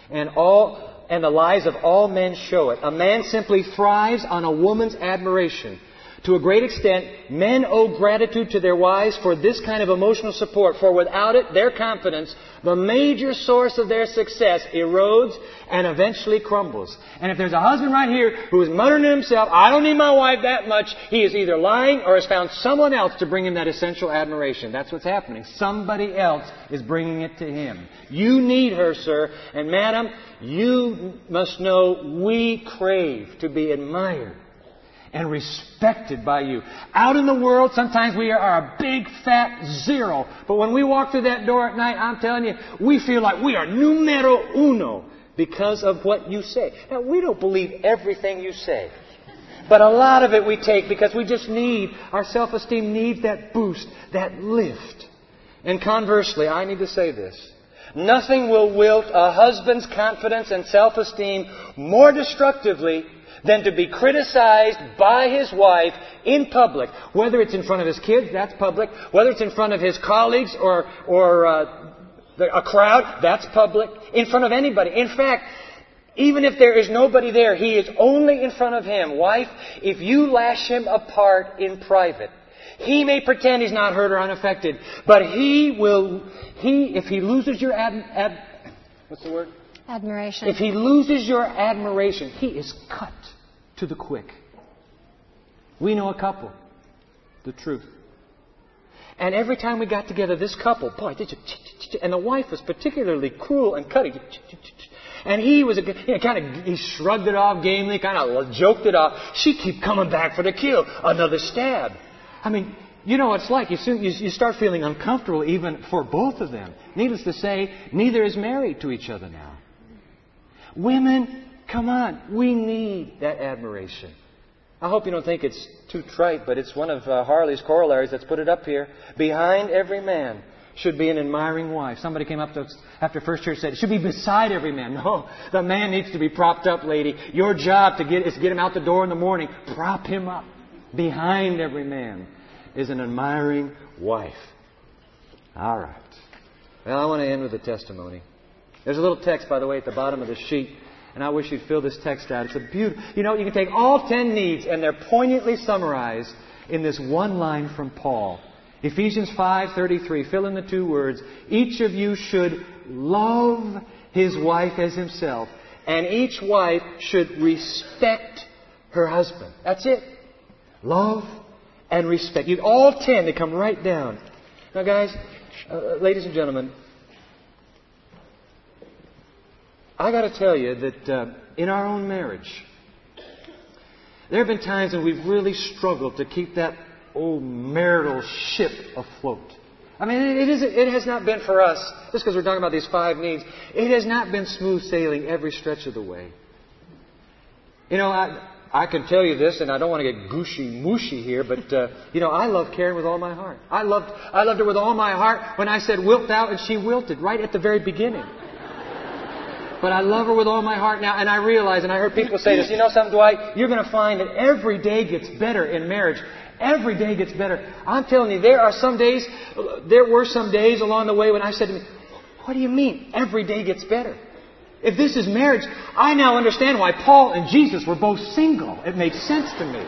and all and the lives of all men show it. A man simply thrives on a woman's admiration. To a great extent, men owe gratitude to their wives for this kind of emotional support, for without it, their confidence, the major source of their success, erodes and eventually crumbles. And if there's a husband right here who is muttering to himself, I don't need my wife that much, he is either lying or has found someone else to bring him that essential admiration. That's what's happening. Somebody else is bringing it to him. You need her, sir. And madam, you must know we crave to be admired and respected by you. Out in the world, sometimes we are a big fat zero. But when we walk through that door at night, I'm telling you, we feel like we are numero uno because of what you say. Now, we don't believe everything you say. But a lot of it we take because we just need, our self esteem needs that boost, that lift. And conversely, I need to say this. Nothing will wilt a husband's confidence and self esteem more destructively than to be criticized by his wife in public, whether it's in front of his kids, that's public, whether it's in front of his colleagues or, or uh, a crowd, that's public, in front of anybody. In fact, even if there is nobody there, he is only in front of him. Wife, if you lash him apart in private, he may pretend he's not hurt or unaffected, but he will, he, if he loses your ad, ad what's the word? Admiration. If he loses your admiration, he is cut to the quick. We know a couple. The truth. And every time we got together, this couple, boy, did you, and the wife was particularly cruel and cutting. And he was a, you know, kind of, he shrugged it off gamely, kind of joked it off. She keep coming back for the kill. Another stab. I mean, you know what it's like. You, soon, you, you start feeling uncomfortable even for both of them. Needless to say, neither is married to each other now. Women, come on. We need that admiration. I hope you don't think it's too trite, but it's one of uh, Harley's corollaries that's put it up here. Behind every man should be an admiring wife. Somebody came up to us after first church said it should be beside every man. (laughs) No, the man needs to be propped up, lady. Your job to get is to get him out the door in the morning. Prop him up. Behind every man is an admiring wife. All right. Well, I want to end with a testimony. There's a little text, by the way, at the bottom of the sheet, and I wish you'd fill this text out. It's a beautiful. You know, you can take all ten needs, and they're poignantly summarized in this one line from Paul. Ephesians 5:33. Fill in the two words. Each of you should love his wife as himself, and each wife should respect her husband. That's it. Love and respect. You all ten. They come right down. Now, guys, uh, ladies and gentlemen, I got to tell you that uh, in our own marriage, there have been times when we've really struggled to keep that old marital ship afloat. I mean, it, is, it has not been for us, just because we're talking about these five needs, it has not been smooth sailing every stretch of the way. You know, I, I can tell you this, and I don't want to get gushy mushy here, but uh, you know, I love Karen with all my heart. I loved, I loved her with all my heart when I said wilt thou, and she wilted right at the very beginning. But I love her with all my heart now, and I realize, and I heard people say this, you know something, Dwight? You're going to find that every day gets better in marriage. Every day gets better. I'm telling you, there are some days, there were some days along the way when I said to me, what do you mean every day gets better? If this is marriage, I now understand why Paul and Jesus were both single. It makes sense to me.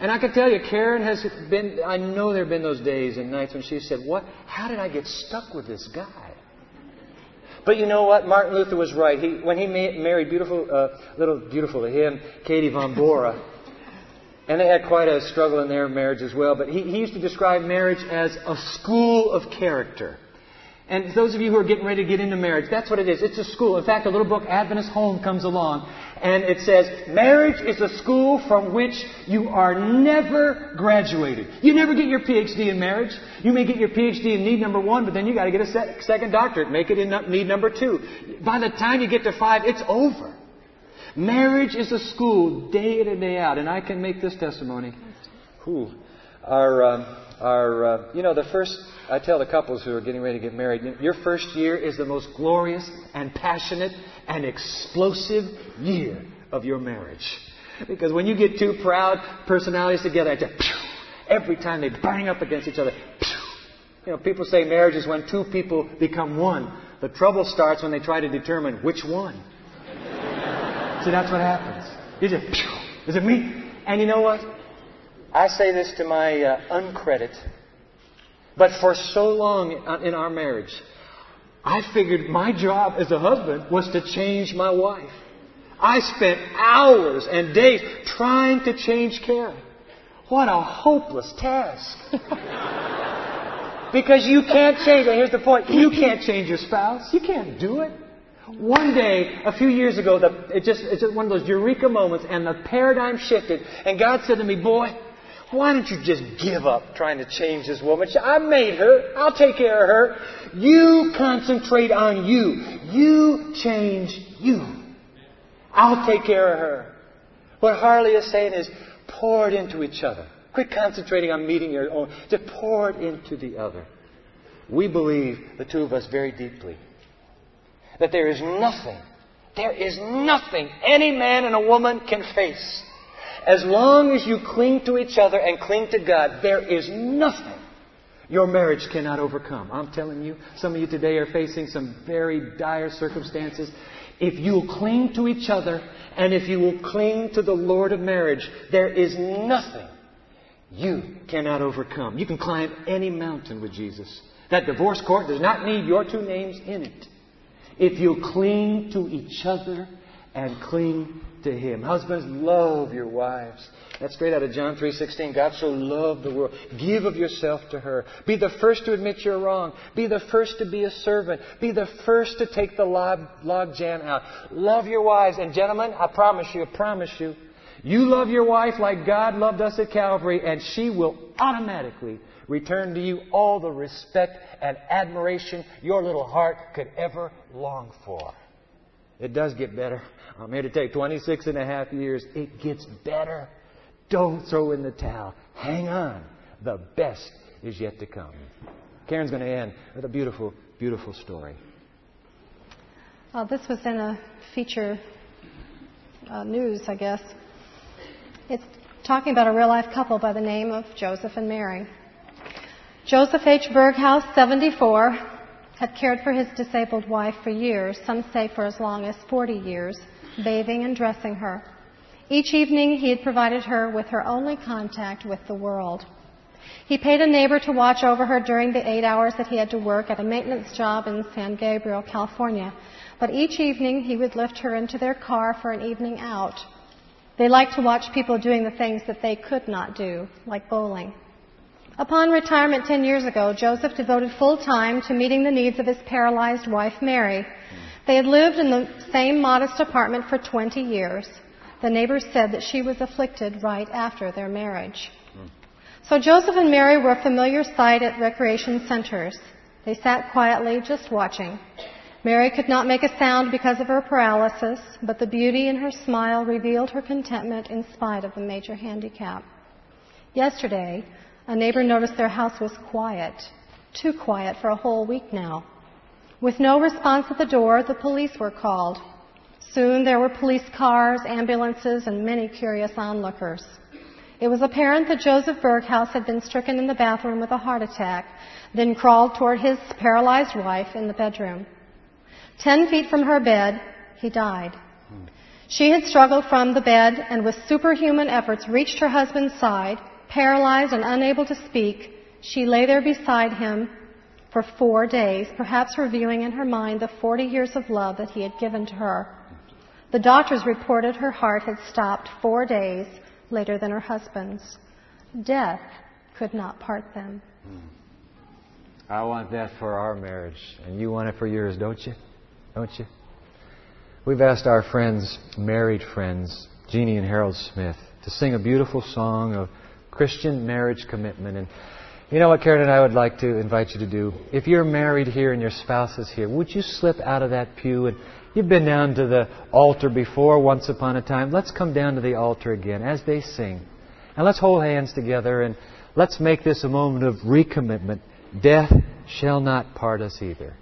And I can tell you, Karen has been, I know there have been those days and nights when she said, What? How did I get stuck with this guy? But you know what? Martin Luther was right. He, when he married beautiful, uh, little beautiful to him, Katie von Bora, and they had quite a struggle in their marriage as well. But he, he used to describe marriage as a school of character. And those of you who are getting ready to get into marriage, that's what it is. It's a school. In fact, a little book, Adventist Home, comes along. And it says, marriage is a school from which you are never graduated. You never get your PhD in marriage. You may get your PhD in need number one, but then you got to get a second doctorate. Make it in need number two. By the time you get to five, it's over. Marriage is a school day in and day out. And I can make this testimony. Whew. Our, um, are, uh, you know, the first, I tell the couples who are getting ready to get married, your first year is the most glorious and passionate and explosive year of your marriage. Because when you get two proud personalities together, every time they bang up against each other, you know, people say marriage is when two people become one. The trouble starts when they try to determine which one. See, that's what happens. You just, is it me? And you know what? I say this to my uh, uncredit, but for so long in our marriage, I figured my job as a husband was to change my wife. I spent hours and days trying to change Karen. What a hopeless task. because you can't change, and here's the point, you can't change your spouse. You can't do it. One day, a few years ago, the, it just, it's just one of those eureka moments, and the paradigm shifted. And God said to me, Boy, why don't you just give up trying to change this woman? I made her. I'll take care of her. You concentrate on you. You change you. I'll take care of her. What Harley is saying is pour it into each other. Quit concentrating on meeting your own. Just pour it into the other. We believe, the two of us, very deeply that there is nothing, there is nothing any man and a woman can face. As long as you cling to each other and cling to God, there is nothing your marriage cannot overcome. I'm telling you, some of you today are facing some very dire circumstances. If you'll cling to each other and if you will cling to the Lord of marriage, there is nothing you cannot overcome. You can climb any mountain with Jesus. That divorce court does not need your two names in it if you cling to each other and cling to him. Husbands, love your wives. That's straight out of John 3:16. God so loved the world. Give of yourself to her. Be the first to admit you're wrong. Be the first to be a servant. Be the first to take the log, log jam out. Love your wives. And gentlemen, I promise you, I promise you, you love your wife like God loved us at Calvary, and she will automatically return to you all the respect and admiration your little heart could ever long for. It does get better. I'm here to take 26 and a half years. It gets better. Don't throw in the towel. Hang on. The best is yet to come. Karen's going to end with a beautiful, beautiful story. Uh, this was in a feature uh, news, I guess. It's talking about a real life couple by the name of Joseph and Mary. Joseph H. Berghaus, 74, had cared for his disabled wife for years, some say for as long as 40 years, bathing and dressing her. Each evening he had provided her with her only contact with the world. He paid a neighbor to watch over her during the eight hours that he had to work at a maintenance job in San Gabriel, California. But each evening he would lift her into their car for an evening out. They liked to watch people doing the things that they could not do, like bowling. Upon retirement 10 years ago, Joseph devoted full time to meeting the needs of his paralyzed wife, Mary. They had lived in the same modest apartment for 20 years. The neighbors said that she was afflicted right after their marriage. So Joseph and Mary were a familiar sight at recreation centers. They sat quietly, just watching. Mary could not make a sound because of her paralysis, but the beauty in her smile revealed her contentment in spite of the major handicap. Yesterday, a neighbor noticed their house was quiet, too quiet for a whole week now. With no response at the door, the police were called. Soon there were police cars, ambulances, and many curious onlookers. It was apparent that Joseph Berghaus had been stricken in the bathroom with a heart attack, then crawled toward his paralyzed wife in the bedroom. Ten feet from her bed, he died. She had struggled from the bed and with superhuman efforts reached her husband's side, Paralyzed and unable to speak, she lay there beside him for four days, perhaps reviewing in her mind the 40 years of love that he had given to her. The doctors reported her heart had stopped four days later than her husband's. Death could not part them. I want that for our marriage, and you want it for yours, don't you? Don't you? We've asked our friends, married friends, Jeannie and Harold Smith, to sing a beautiful song of Christian marriage commitment. And you know what, Karen and I would like to invite you to do? If you're married here and your spouse is here, would you slip out of that pew and you've been down to the altar before once upon a time? Let's come down to the altar again as they sing. And let's hold hands together and let's make this a moment of recommitment. Death shall not part us either.